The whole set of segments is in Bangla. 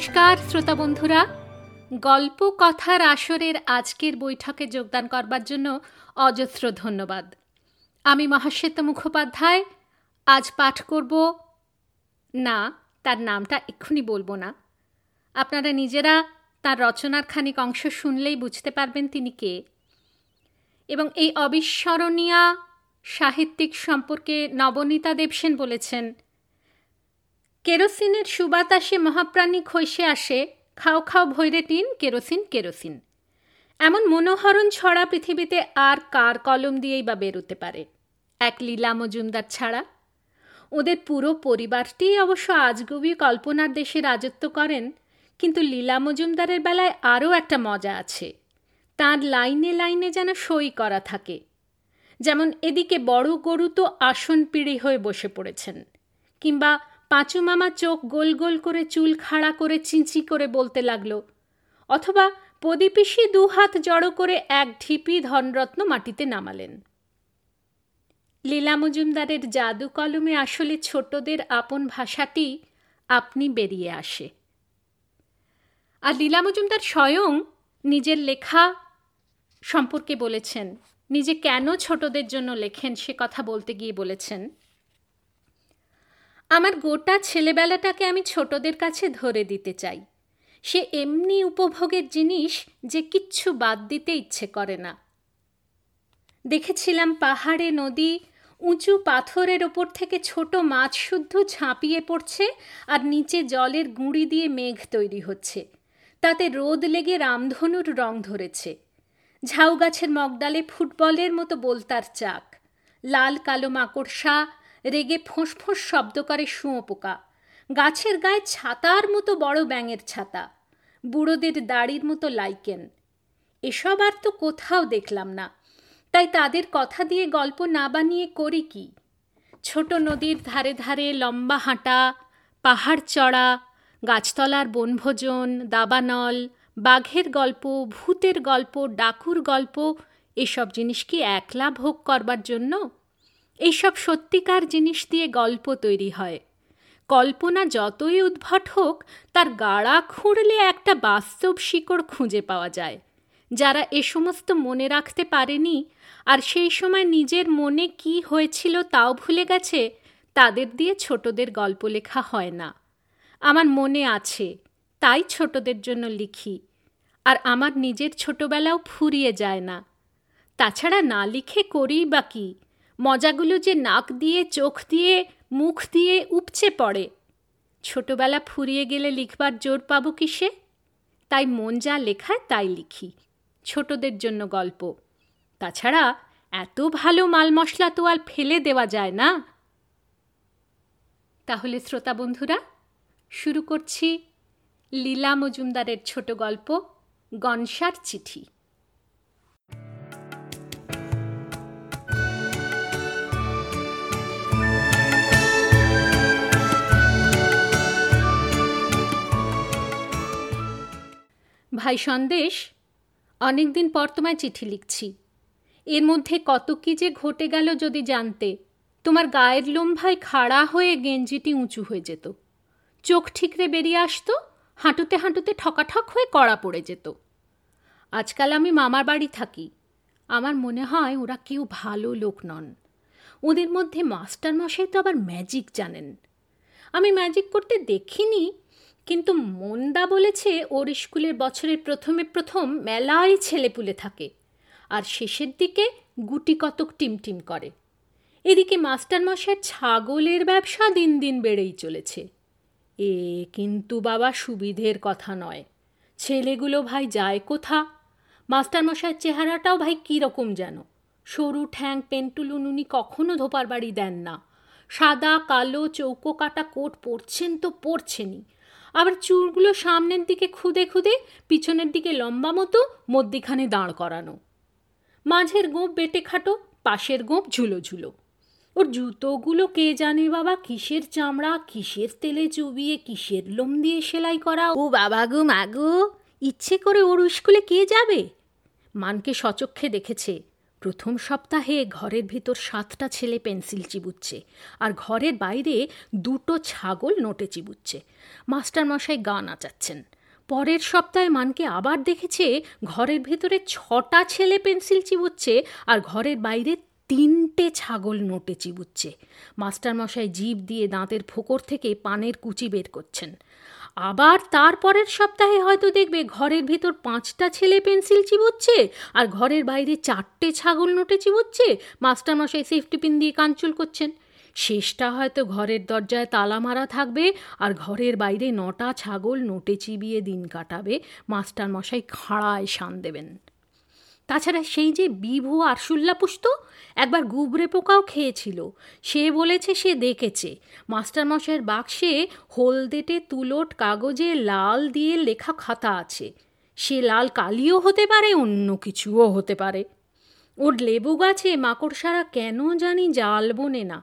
নমস্কার, শ্রোতা বন্ধুরা। গল্প কথার আসরের আজকের বৈঠকে যোগদান করবার জন্য অজস্র ধন্যবাদ। আমি মহাশ্বেতা মুখোপাধ্যায়। আজ পাঠ করব, না, তার নামটা এক্ষুনি বলব না। আপনারা নিজেরা তার রচনার খানিক অংশ শুনলেই বুঝতে পারবেন তিনি কে। এবং এই অবিস্মরণীয় সাহিত্যিক সম্পর্কে নবনীতা দেবসেন বলেছেন কেরোসিনের সুবাতাসে মহাপ্রাণী খৈসে আসে খাও খাও ভৈরে টিন, কেরোসিন কেরোসিন। এমন মনোহরণ ছড়া পৃথিবীতে আর কার কলম দিয়েই বা বেরোতে পারে? এক লীলা মজুমদার ছাড়া? ওদের পুরো পরিবারটি অবশ্য আজগুবি কল্পনার দেশে রাজত্ব করেন, কিন্তু লীলা মজুমদারের বেলায় আরও একটা মজা আছে। তার লাইনে লাইনে যেন সই করা থাকে। যেমন এদিকে বড় গরু তো আসন পিড়ি হয়ে বসে পড়েছেন, কিংবা পাঁচু মামা চোখ গোল গোল করে চুল খাড়া করে চিঁচি করে বলতে লাগল, অথবা প্রদীপিসি দু হাত জড়ো করে এক ঢিপি ধনরত্ন মাটিতে নামালেন। লীলা মজুমদারের জাদু কলমে আসলে ছোটদের আপন ভাষাটি আপনি বেরিয়ে আসে। আর লীলা মজুমদার স্বয়ং নিজের লেখা সম্পর্কে বলেছেন, নিজে কেন ছোটদের জন্য লেখেন সে কথা বলতে গিয়ে বলেছেন আমার গোটা ছেলেবেলাটাকে আমি ছোটদের কাছে ধরে দিতে চাই। সে এমনি উপভোগের জিনিস যে কিচ্ছু বাদ দিতে ইচ্ছে করে না। দেখেছিলাম পাহাড়ে নদী, উঁচু পাথরের ওপর থেকে ছোট মাছ শুদ্ধ ঝাঁপিয়ে পড়ছে আর নিচে জলের গুঁড়ি দিয়ে মেঘ তৈরি হচ্ছে। তাতে রোদ লেগে রামধনুর রং ধরেছে। ঝাউ গাছের মগডালে ফুটবলের মতো বলতার চাক। লাল কালো মাকড়সা রেগে ফোঁস ফোঁস শব্দ করে শুঁয়ো পোকা। গাছের গায়ে ছাতার মতো বড় ব্যাঙের ছাতা। বুড়োদের দাড়ির মতো লাইকেন। এসব আর তো কোথাও দেখলাম না। তাই তাদের কথা দিয়ে গল্প না বানিয়ে করি কি? ছোট নদীর ধারে ধারে লম্বা হাঁটা, পাহাড় চড়া, গাছতলার বনভোজন, দাবানল, বাঘের গল্প, ভূতের গল্প, ডাকুর গল্প, এসব জিনিস কি একলা ভোগ করবার জন্য? এইসব সত্যিকার জিনিস দিয়ে গল্প তৈরি হয়। কল্পনা যতই উদ্ভট হোক, তার গাড়া খুঁড়লে একটা বাস্তব শিকড় খুঁজে পাওয়া যায়। যারা এ সমস্ত মনে রাখতে পারেনি আর সেই সময় নিজের মনে কি হয়েছিল তাও ভুলে গেছে, তাদের দিয়ে ছোটদের গল্প লেখা হয় না। আমার মনে আছে, তাই ছোটদের জন্য লিখি, আর আমার নিজের ছোটবেলাও ফুরিয়ে যায় না। তাছাড়া না লিখে করি বা কি? মজাগুলো যে নাক দিয়ে, চোখ দিয়ে, মুখ দিয়ে উপচে পড়ে। ছোটবেলা ফুরিয়ে গেলে লিখবার জোর পাবো কিসে? তাই মন যা লেখায় তাই লিখি। ছোটদের জন্য গল্প। তাছাড়া এত ভালো মাল মশলা তো আর ফেলে দেওয়া যায় না। তাহলে শ্রোতা বন্ধুরা, শুরু করছি লীলা মজুমদারের ছোট গল্প, গনসার চিঠি। ভাই সন্দেশ, অনেকদিন পর তোমায় চিঠি লিখছি। এর মধ্যে কত কি যে ঘটে গেল যদি জানতে, তোমার গায়ের লোম ভাই খাড়া হয়ে গেঞ্জিটি উঁচু হয়ে যেত। চোখ ঠিকরে বেরিয়ে আসতো, হাঁটুতে হাঁটুতে ঠকাঠক হয়ে কড়া পড়ে যেত। আজকাল আমি মামার বাড়ি থাকি। আমার মনে হয় ওরা কেউ ভালো লোক নন। ওদের মধ্যে মাস্টার মশাই তো আবার ম্যাজিক জানেন। আমি ম্যাজিক করতে দেখিনি কিন্তু মন্দা বলেছে ওর স্কুলের বছরের প্রথমে প্রথম মেলায় ছেলেপুলে থাকে আর শেষের দিকে গুটি কতক টিমটিম করে। এদিকে মাস্টারমশাইয়ের ছাগলের ব্যবসা দিন দিন বেড়েই চলেছে। এ কিন্তু বাবা সুবিধের কথা নয়। ছেলেগুলো ভাই যায় কোথা? মাস্টারমশাইয়ের চেহারাটাও ভাই কীরকম যেন? সরু ঠ্যাং, পেন্টুলুন উনি কখনো ধোপার বাড়ি দেন না। সাদা, কালো, চৌকো কাটা কোট পরছেন তো পরছেনই। আবার চুলগুলো সামনের দিকে খুদে খুদে, পিছনের দিকে লম্বা মতো, মধ্যিখানে দাঁড় করানো। মাঝের গোপ বেটে খাটো, পাশের গোপ ঝুলো ঝুলো। ওর জুতোগুলো কে জানে বাবা, কিসের চামড়া, কিসের তেলে চুবিয়ে, কিসের লোম দিয়ে সেলাই করা? ও বাবা গো মাগো ইচ্ছে করে ওর স্কুলে কে যাবে? মানকে সচক্ষে দেখেছে। প্রথম সপ্তাহে ঘরের ভিতর সাতটা ছেলে পেন্সিল চিবুচ্ছে আর ঘরের বাইরে দুটো ছাগল নোটে চিবুচ্ছে। মাস্টারমশাই গা নাচাচ্ছেন। পরের সপ্তাহে মানকে আবার দেখেছে ঘরের ভেতরে ছটা ছেলে পেন্সিল চিবুচ্ছে আর ঘরের বাইরে তিনটে ছাগল নোটে চিবুচ্ছে। মাস্টারমশাই জিভ দিয়ে দাঁতের ফোকর থেকে পানের কুচি বের করছেন। আবার তারপরের সপ্তাহে হয়তো দেখবে ঘরের ভেতর পাঁচটা ছেলে পেন্সিল চিবুচ্ছে আর ঘরের বাইরে চারটে ছাগল নোটে চিবুচ্ছে। মাস্টারমশাই সেফটি পিন দিয়ে কাঞ্চুল করছেন। শেষটা হয়তো ঘরের দরজায় তালা মারা থাকবে আর ঘরের বাইরে নটা ছাগল নোটে চিবিয়ে দিন কাটাবে। মাস্টারমশাই খাড়ায় শান দেবেন। তাছাড়া সেই যে বিভু আরশুল্লা পুষত একবার গুবরে পোকাও খেয়েছিল। সে বলেছে সে দেখেছে। মাস্টারমশাইয়ের বাক্সে হলদেটে তুলোট কাগজে লাল দিয়ে লেখা খাতা আছে। সে লাল কালিও হতে পারে, অন্য কিছুও হতে পারে। ওর লেবু গাছে মাকড়সারা কেন জানি জাল বনে না।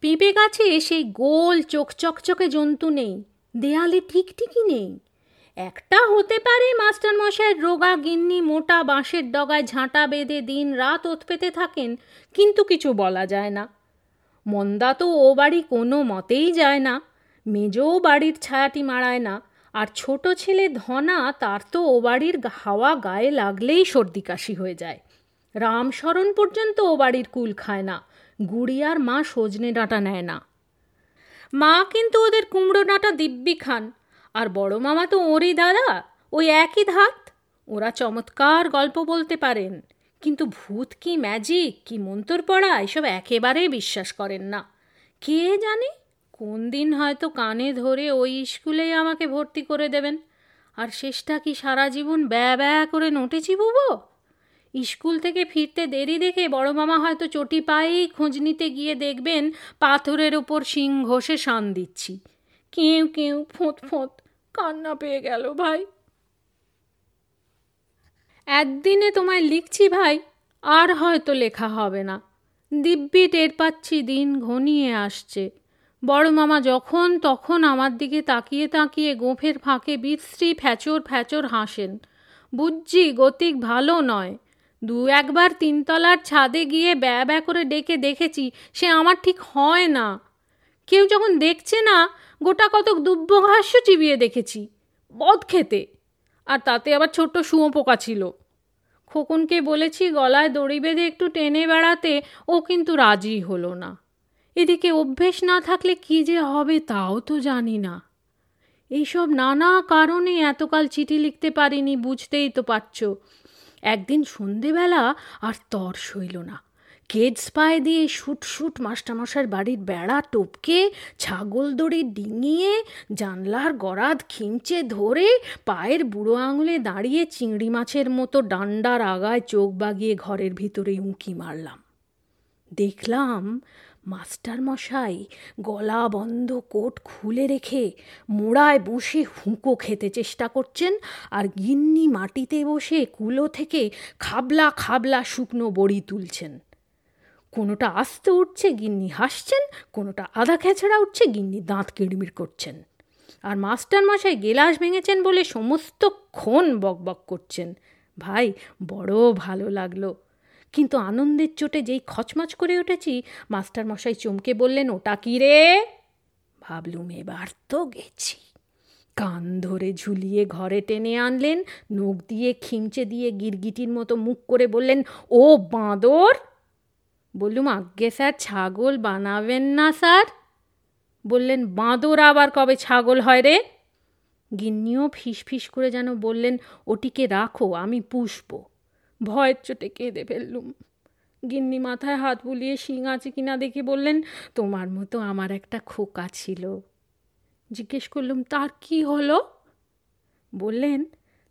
পেঁপে গাছে সেই গোল চোখ চকচকে জন্তু নেই। দেয়ালে ঠিক ঠিকই নেই। একটা হতে পারে মাস্টারমশাইয়ের রোগা গিন্নি মোটা বাঁশের ডগায় ঝাঁটা বেঁধে দিন রাত ওত পেতে থাকেন, কিন্তু কিছু বলা যায় না। মন্দা তো ও বাড়ি কোনো মতেই যায় না, মেজও বাড়ির ছায়াটি মারায় না, আর ছোট ছেলে ধনা তার তো ও বাড়ির হাওয়া গায়ে লাগলেই সর্দি কাশি হয়ে যায়। রামশরণ পর্যন্ত ও বাড়ির কুল খায় না গুড়িয়ার মা সজনে ডাঁটা নেয় না। মা কিন্তু ওদের কুমড়ো ডাঁটা দিব্যি খান আর বড় মামা তো ওরই দাদা, ওই একই ধাত। ওরা চমৎকার গল্প বলতে পারেন, কিন্তু ভূত কি ম্যাজিক কি মন্তর পড়া এসব একেবারেই বিশ্বাস করেন না। কে জানে কোন দিন হয়তো কানে ধরে ওই স্কুলেই আমাকে ভর্তি করে দেবেন। আর শেষটা কি সারা জীবন ব্যা ব্যা করে নোটে চিবুবো স্কুল থেকে ফিরতে দেরি দেখে বড় মামা হয়তো চটি পায়েই খোঁজ নিতে গিয়ে দেখবেন পাথরের ওপর শিং ঘষে শান দিচ্ছি। কেউ কেউ ফোঁত ফোঁত কান্না পেয়ে গেল ভাই। একদিনে তোমায় লিখছি ভাই, আর হয়তো লেখা হবে না। দিব্যি টের পাচ্ছি দিন ঘনিয়ে আসছে। বড় মামা যখন তখন আমার দিকে তাকিয়ে তাকিয়ে গোফের ফাঁকে বিশ্রী ফ্যাচর ফ্যাচর হাসেন। বুঝছি গতিক ভালো নয়। দু একবার তিনতলার ছাদে গিয়ে ব্যা ব্যা করে ডেকে দেখেছি, সে আমার ঠিক হয় না। কেউ যখন দেখছে না গোটা কতক দুব্য ঘাস্য চিবিয়ে দেখেছি। বদ খেতে। আর তাতে আবার ছোট্ট শুঁয়ো পোকা ছিল। খোকনকে বলেছি, গলায় দড়ি বেঁধে একটু টেনে বেড়াতে ও কিন্তু রাজি হলো না। এদিকে অভ্যেস না থাকলে কি যে হবে তাও তো জানি না। এইসব নানা কারণে এতকাল চিঠি লিখতে পারিনি, বুঝতেই তো পারছ। একদিন সন্ধেবেলা আর তর সইল না। কেডস পায়ে দিয়ে শুট শুট মাস্টারমশার বাড়ির বেড়া টপকে, ছাগল দড়ি ডিঙিয়ে, জানলার গরাদ খিঞ্চে ধরে, পায়ের বুড়ো আঙুলে দাঁড়িয়ে চিংড়ি মাছের মতো ডান্ডার আগায় চোখ বাগিয়ে ঘরের ভিতরে উঁকি মারলাম। দেখলাম মাস্টার মশাই গলা বন্ধ কোট খুলে রেখে মোড়ায় বসে হুঁকো খেতে চেষ্টা করছেন আর গিন্নি মাটিতে বসে কুলো থেকে খাবলা খাবলা শুকনো বড়ি তুলছেন। কোনোটা আস্তে উঠছে, গিন্নি হাসছেন, কোনোটা আধা খেছড়া উঠছে, গিন্নি দাঁত কিড়মিড় করছেন। আর মাস্টার মশাই গেলাস ভেঙেছেন বলে সমস্ত ক্ষণ বক করছেন। ভাই, বড় ভালো লাগল। কিন্তু আনন্দের চোটে যেই খচমচ করে উঠেছি মাস্টার মশাই চমকে বললেন, ওটা কি রে? ভাবলুম, এবার তো গেছি। কান ধরে ঝুলিয়ে ঘরে টেনে আনলেন, নখ দিয়ে খিমচে দিয়ে গিরগিটির মতো মুখ করে বললেন, ও বাঁদর বললুম আজ্ঞে স্যার ছাগল বানাবেন না স্যার? বললেন, বাঁদর আবার কবে ছাগল হয় রে? গিন্নিও ফিস করে যেন বললেন, ওটিকে রাখো, আমি পুষব। ভয়ের চোটে কেঁদে ফেললুম। গিন্নি মাথায় হাত বুলিয়ে শিং আছে কিনা দেখে বললেন, তোমার মতো আমার একটা খোকা ছিল। জিজ্ঞেস করলুম, তার কি হলো? বললেন,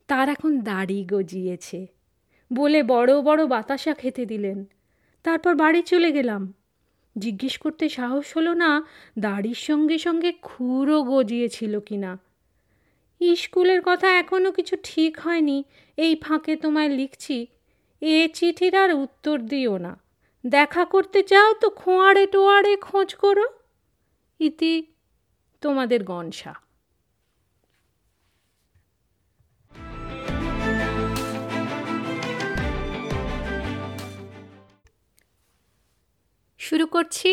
তার এখন দাড়ি গজিয়েছে। বলে বড় বড় বাতাসা খেতে দিলেন। তারপর বাড়ি চলে গেলাম। জিজ্ঞেস করতে সাহস হলো না দাড়ির সঙ্গে সঙ্গে খুরও গজিয়েছিল কিনা। স্কুলের কথা এখনও কিছু ঠিক হয়নি, এই ফাঁকে তোমায় লিখছি। এ চিঠির আর উত্তর দিও না। দেখা করতে চাও তো খোঁয়াড়ে টোয়াড়ে খোঁজ করো। ইতি তোমাদের গনসা। শুরু করছি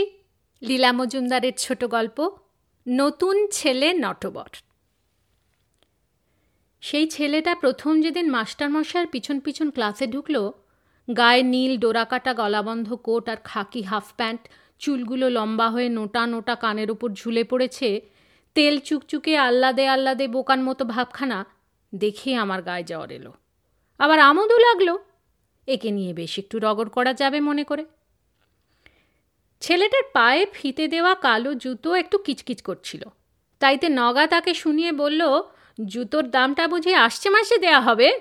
লীলা মজুমদারের ছোট গল্প, নতুন ছেলে নটবর। সেই ছেলেটা প্রথম যেদিন মাস্টারমশাইয়ের পিছন পিছন ক্লাসে ঢুকল, গায়ে নীল ডোরাকাটা গলাবন্ধ কোট আর খাকি হাফ প্যান্ট, চুলগুলো লম্বা হয়ে নোটা নোটা কানের উপর ঝুলে পড়েছে, তেল চুকচুকে আহ্লাদে আহ্লাদে বোকান মতো ভাবখানা দেখে আমার গায়ে জ্বর এলো। আবার আমোদও লাগল। একে নিয়ে বেশ একটু রগড় করা যাবে মনে করে। ছেলেটার পায়ে ফিতে দেওয়া কালো জুতো একটু কিচকিচ করছিল। তাইতে নগা তাকে শুনিয়ে বলল, জুতোর দামটা বুঝে আসছে মাসে দেয়া হবে?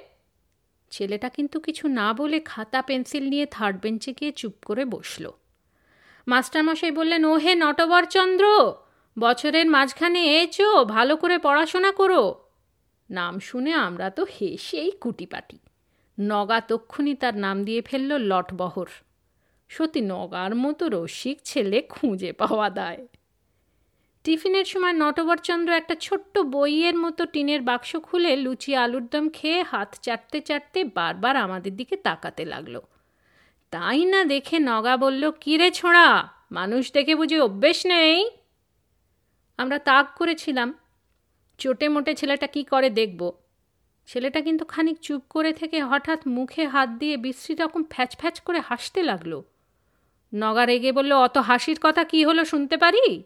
ছেলেটা কিন্তু কিছু না বলে খাতা, পেন্সিল নিয়ে থার্ড বেঞ্চে গিয়ে চুপ করে বসল। মাস্টারমশাই বললেন ও হে নটবরচন্দ্র, বছরের মাঝখানে এচো, ভালো করে পড়াশোনা করো। নাম শুনে আমরা তো হেসেই কুটিপাটি। নগা তক্ষুনি তার নাম দিয়ে ফেলল, লটবহর। সত্যি নগার মতো রসিক ছেলে খুঁজে পাওয়া দায়। টিফিনের সময় নটবরচন্দ্র একটা ছোট্ট বইয়ের মতো টিনের বাক্স খুলে লুচি আলুর দম খেয়ে হাত চাটতে চাটতে বারবার আমাদের দিকে তাকাতে লাগল। তাই না দেখে নগা বলল কিরে ছোঁড়া, মানুষ দেখে বুঝি অভ্যেস নেই? আমরা তাক করেছিলাম, চোটে মোটে ছেলেটা কি করে দেখব? ছেলেটা কিন্তু খানিক চুপ করে থেকে হঠাৎ মুখে হাত দিয়ে বিশ্রী রকম ফ্যাচ ফ্যাচ করে হাসতে লাগল। নগা রেগে বলল, অত হাসির কথা কি হলো শুনতে পারি?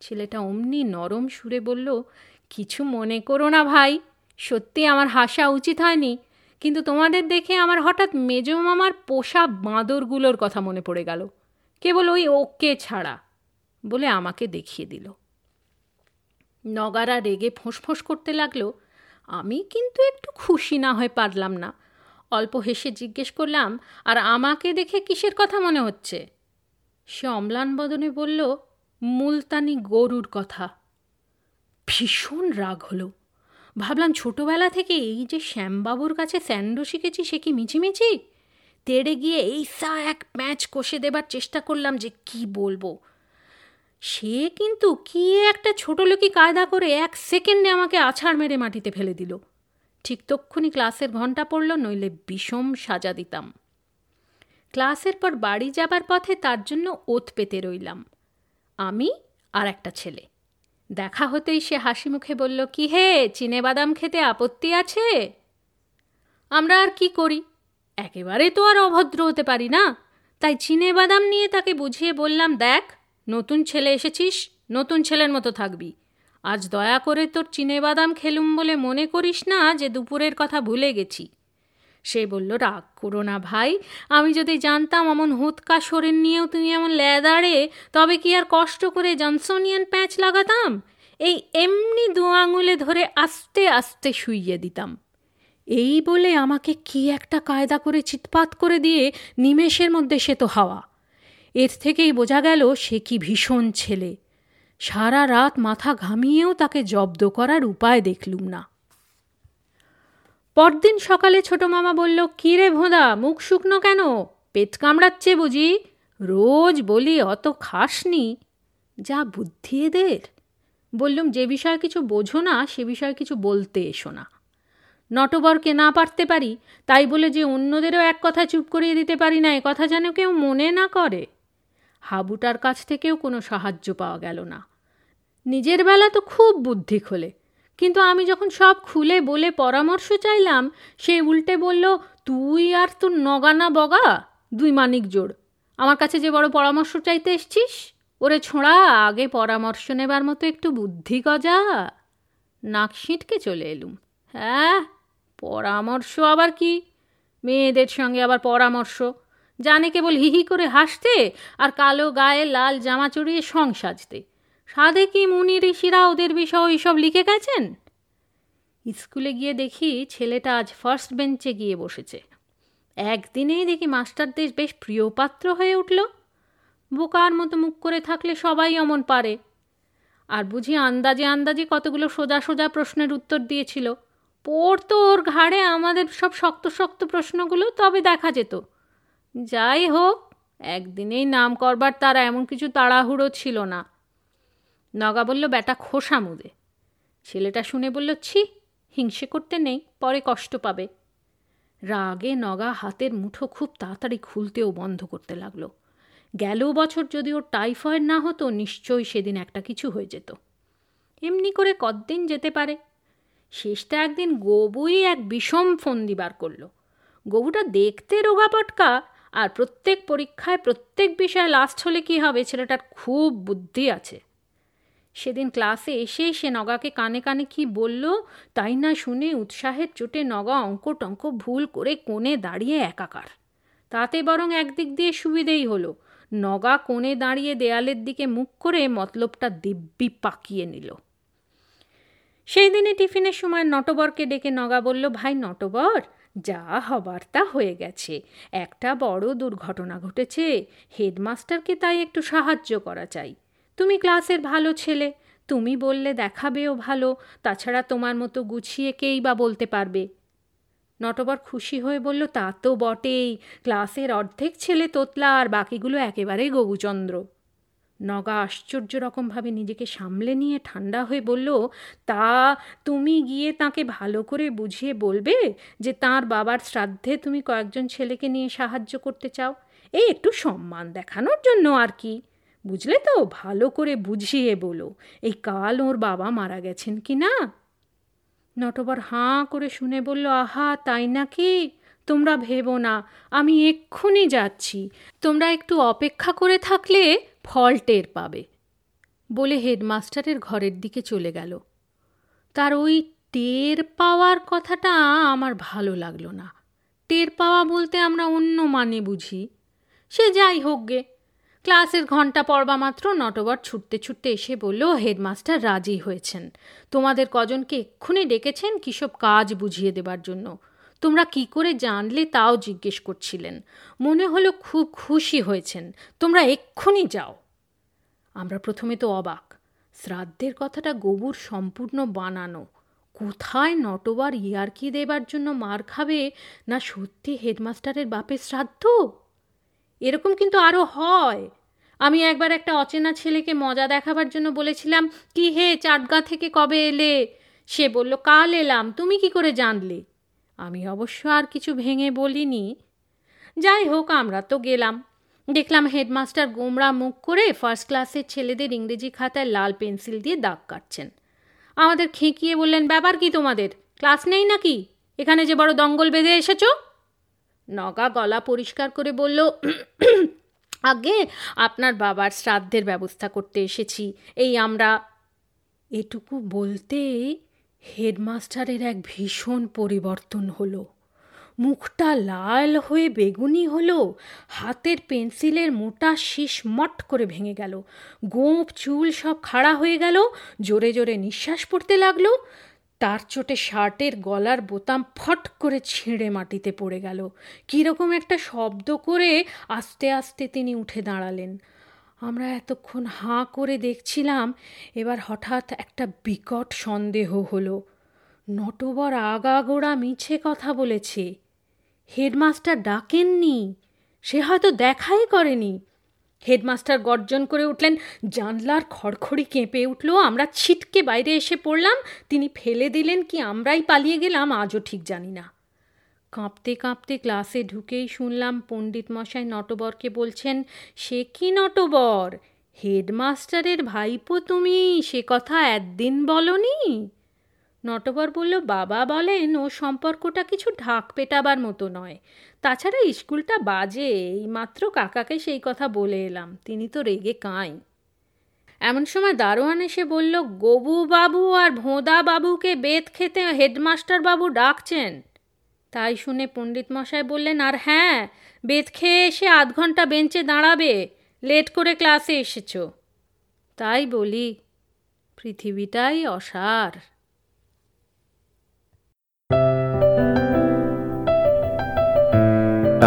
ছেলেটা অমনি নরম সুরে বলল, কিছু মনে করো না ভাই, সত্যি আমার হাসা উচিত হয়নি, কিন্তু তোমাদের দেখে আমার হঠাৎ মেজ মামার পোষা বাঁদরগুলোর কথা মনে পড়ে গেল। কেবল ওই ওকে ছাড়া, বলে আমাকে দেখিয়ে দিল। নগারা রেগে ফোঁস করতে লাগল, আমি কিন্তু একটু খুশি না হয়ে পারলাম না অল্প হেসে জিজ্ঞেস করলাম, আর আমাকে দেখে কিসের কথা মনে হচ্ছে? সে অম্লান বদনে বলল, মুলতানি গরুর কথা। ভীষণ রাগ হলো। ভাবলাম, ছোটবেলা থেকে এই যে শ্যামবাবুর কাছে স্যান্ডো শিখেছি, সে কি মিছিমিছি? তেড়ে গিয়ে এই সা এক ম্যাচ কষে দেবার চেষ্টা করলাম যে কি বলব। সে কিন্তু কি একটা ছোট লোকই কায়দা করে এক সেকেন্ডে আমাকে আছাড় মেরে মাটিতে ফেলে দিল। ঠিক তক্ষুনি ক্লাসের ঘণ্টা পড়ল, নইলে বিষম সাজা দিতাম। ক্লাসের পর বাড়ি যাবার পথে তার জন্য ওত পেতে রইলাম। আমি আর একটা ছেলে। দেখা হতেই সে হাসি মুখে বলল, কি হে, চিনে বাদাম খেতে আপত্তি আছে? আমরা আর কি করি? একেবারে তো আর অভদ্র হতে পারি না। তাই চিনে বাদাম নিয়ে তাকে বুঝিয়ে বললাম, দেখ, নতুন ছেলে এসেছিস, নতুন ছেলের মতো থাকবি। আজ দয়া করে তোর চিনে বাদাম খেলুম বলে মনে করিস না যে দুপুরের কথা ভুলে গেছি? সে বলল, রাগ করো না ভাই। আমি যদি জানতাম অমন হুৎকা শরীর নিয়েও তুমি এমন লেদাড়ে তবে কি আর কষ্ট করে জনসনিয়ান প্যাঁচ লাগাতাম? এই এমনি দু আঙুলে ধরে আস্তে আস্তে শুইয়ে দিতাম। এই বলে আমাকে কি একটা কায়দা করে চিৎপাত করে দিয়ে নিমেষের মধ্যে সে তো হাওয়া। এর থেকেই বোঝা গেল সে কি ভীষণ ছেলে। সারা রাত মাথা ঘামিয়েও তাকে জব্দ করার উপায় দেখলুম না। পরদিন সকালে ছোট মামা বলল, কী রে ভোঁদা, মুখ শুকনো কেন? পেট কামড়াচ্ছে বুঝি? রোজ বলি অত খাসনি। যা বুদ্ধি এদের? বললুম, যে বিষয়ে কিছু বোঝো না, সে বিষয়ে কিছু বলতে এসো না। নটবরকে না পারতে পারি, তাই বলে যে অন্যদেরও এক কথা চুপ করিয়ে দিতে পারি না কথা যেন কেউ মনে না করে। হাবুটার কাছ থেকেও কোনো সাহায্য পাওয়া গেল না। নিজের বেলা তো খুব বুদ্ধি খোলে। কিন্তু আমি যখন সব খুলে বলে পরামর্শ চাইলাম, সে উল্টে বলল, তুই আর তোর নগানা বগা, দুই মানিক জোড়। আমার কাছে যে বড় পরামর্শ চাইতে এসছিস, ওরে ছোঁড়া, আগে পরামর্শ নেবার মতো একটু বুদ্ধি গজা। নাক সিঁটকে চলে এলুম। হ্যাঁ পরামর্শ আবার কি? মেয়েদের সঙ্গে আবার পরামর্শ। জানে কেবল হিহি করে হাসতে আর কালো গায়ে লাল জামা চড়িয়ে সং সাজতে। সাধে কি মুনি ঋষিরা ওদের বিষয় ওইসব লিখে গেছেন? স্কুলে গিয়ে দেখি ছেলেটা আজ ফার্স্ট বেঞ্চে গিয়ে বসেছে। একদিনেই দেখি মাস্টারদের বেশ প্রিয়পাত্র হয়ে উঠল। বোকার মতো মুখ করে থাকলে সবাই অমন পারে। আর বুঝি আন্দাজে আন্দাজে কতগুলো সোজা সোজা প্রশ্নের উত্তর দিয়েছিল। পড়তো ওর ঘাড়ে আমাদের সব শক্ত শক্ত প্রশ্নগুলো তবে দেখা যেত। যাই হোক, একদিনেই নাম করবার তারা এমন কিছু তাড়াহুড়ো ছিল না। নগা বলল বেটা খোসা মুদে। ছেলেটা শুনে বলল, ছি, হিংসে করতে নেই, পরে কষ্ট পাবে। রাগে নগা হাতের মুঠো খুব তাড়াতাড়ি খুলতেও বন্ধ করতে লাগল। গেল বছর যদি ওর টাইফয়েড না হতো, নিশ্চয়ই সেদিন একটা কিছু হয়ে যেত। এমনি করে কতদিন যেতে পারে? শেষটা একদিন গবুই এক বিষম ফন্দি বার করল। গবুটা দেখতে রোগা পটকা, আর প্রত্যেক পরীক্ষায়, প্রত্যেক বিষয়ে লাস্ট হলে কি হবে, ছেলেটার খুব বুদ্ধি আছে। সেদিন ক্লাসে এসে সে নগাকে কানে কানে কি বলল? তাই না শুনে উৎসাহের চোটে নগা অঙ্ক টঙ্ক ভুল করে কোণে দাঁড়িয়ে একাকার। তাতে বরং একদিক দিয়ে সুবিধেই হলো। নগা কোণে দাঁড়িয়ে দেয়ালের দিকে মুখ করে মতলবটা দিব্যি পাকিয়ে নিল। সেই দিনে টিফিনের সময় নটবরকে ডেকে নগা বলল, ভাই নটবর, যা হবার তা হয়ে গেছে। একটা বড় দুর্ঘটনা ঘটেছে। হেডমাস্টারকে তাই একটু সাহায্য করা চাই। তুমি ক্লাসের ভালো ছেলে, তুমি বললে দেখাবেও ভালো, তাছাড়া তোমার মতো গুছিয়ে কেই বা বলতে পারবে? নটবর খুশি হয়ে বলল, তা তো বটেই, ক্লাসের অর্ধেক ছেলে তোতলা আর বাকিগুলো একেবারেই গবুচন্দ্র নগা আশ্চর্য রকমভাবে নিজেকে সামলে নিয়ে ঠান্ডা হয়ে বলল, তা তুমি গিয়ে তাকে ভালো করে বুঝিয়ে বলবে যে তার বাবার শ্রাদ্ধে তুমি কয়েকজন ছেলেকে নিয়ে সাহায্য করতে চাও? এই একটু সম্মান দেখানোর জন্য আর কি। বুঝলে তো? ভালো করে বুঝিয়ে বলো। এই কাল ওর বাবা মারা গেছেন কি না? নটবর হাঁ করে শুনে বলল, আহা, তাই নাকি? তোমরা ভেবো না, আমি এক্ষুনি যাচ্ছি। তোমরা একটু অপেক্ষা করে থাকলে ফল টের পাবে। বলে হেডমাস্টারের ঘরের দিকে চলে গেল। তার ওই টের পাওয়ার কথাটা আমার ভালো লাগল না। টের পাওয়া বলতে আমরা অন্য মানে বুঝি। সে যাই হোক গে ক্লাসের ঘণ্টা পড়বা মাত্র নটবর ছুটতে ছুটতে এসে বলল, হেডমাস্টার রাজি হয়েছেন। তোমাদের কজনকে এক্ষুনি ডেকেছেন কিসব কাজ বুঝিয়ে দেবার জন্য? তোমরা কি করে জানলে তাও জিজ্ঞেস করছিলেন। মনে হলো খুব খুশি হয়েছেন। তোমরা এক্ষুনি যাও। আমরা প্রথমে তো অবাক। শ্রাদ্ধের কথাটা গবুর সম্পূর্ণ বানানো। কোথায় নটবার ইয়ারকি দেবার জন্য মার খাবে? না সত্যি হেডমাস্টারের বাপের শ্রাদ্ধ? এরকম কিন্তু আরও হয়। আমি একবার একটা অচেনা ছেলেকে মজা দেখাবার জন্য বলেছিলাম, কি হে, চাটগা থেকে কবে এলে? সে বলল, কাল এলাম, তুমি কি করে জানলে? আমি অবশ্য আর কিছু ভেঙে বলিনি। যাই হোক, আমরা তো গেলাম। দেখলাম হেডমাস্টার গোমরা মুখ করে ফার্স্ট ক্লাসের ছেলেদের ইংরেজি খাতায় লাল পেন্সিল দিয়ে দাগ কাটছেন। আমাদের খেঁকিয়ে বললেন, ব্যাপার কি তোমাদের? ক্লাস নেই নাকি? এখানে যে বড় দঙ্গল বেঁধে এসেছ? নগা গলা পরিষ্কার করে বলল, আগে আপনার বাবার শ্রাদ্ধের ব্যবস্থা করতে এসেছি। এই আমরা এটুকু বলতেই হেডমাস্টারের এক ভীষণ পরিবর্তন হলো। মুখটা লাল হয়ে বেগুনি হলো, হাতের পেন্সিলের মোটা শীষ মট করে ভেঙে গেল গোঁপ চুল সব খাড়া হয়ে গেল, জোরে জোরে নিঃশ্বাস পড়তে লাগল। তার চোটে শার্টের গলার বোতাম ফট করে ছিঁড়ে মাটিতে পড়ে গেল। কীরকম একটা শব্দ করে আস্তে আস্তে তিনি উঠে দাঁড়ালেন। আমরা এতক্ষণ হাঁ করে দেখছিলাম, এবার হঠাৎ একটা বিকট সন্দেহ হলো। নটবর আগাগোড়া মিছে কথা বলেছে। হেডমাস্টার ডাকেননি, সে হয়তো দেখাই করেনি। হেডমাস্টার গর্জন করে উঠলেন, জানলার খড়খড়ি কেঁপে উঠল, আমরা ছিটকে বাইরে এসে পড়লাম, তিনি ফেলে দিলেন কি আমরাই পালিয়ে গেলাম, আজও ঠিক জানি না। কাঁপতে কাঁপতে ক্লাসে ঢুকেই শুনলাম পণ্ডিত মশাই নটবরকে বলছেন, সে কি নটবর? হেডমাস্টারের ভাইপো তুমি, সে কথা একদিন বলনি? নটবর বলল, বাবা বলেন, ও সম্পর্কটা কিছু ঢাক পেটাবার মতো নয়। তাছাড়া স্কুলটা বাজে এই মাত্র কাকাকে সেই কথা বলে এলাম, তিনি তো রেগে কাঁই। এমন সময় দারোয়ান এসে বলল, গবু বাবু আর ভোঁদা বাবুকে বেত খেতে হেডমাস্টার বাবু ডাকছেন? তাই শুনে পণ্ডিত মশাই বললেন, আর হ্যাঁ বেত খেয়ে এসে আধ ঘণ্টা বেঞ্চে দাঁড়াবে, লেট করে ক্লাসে এসেছ। তাই বলি, পৃথিবীটাই অসার।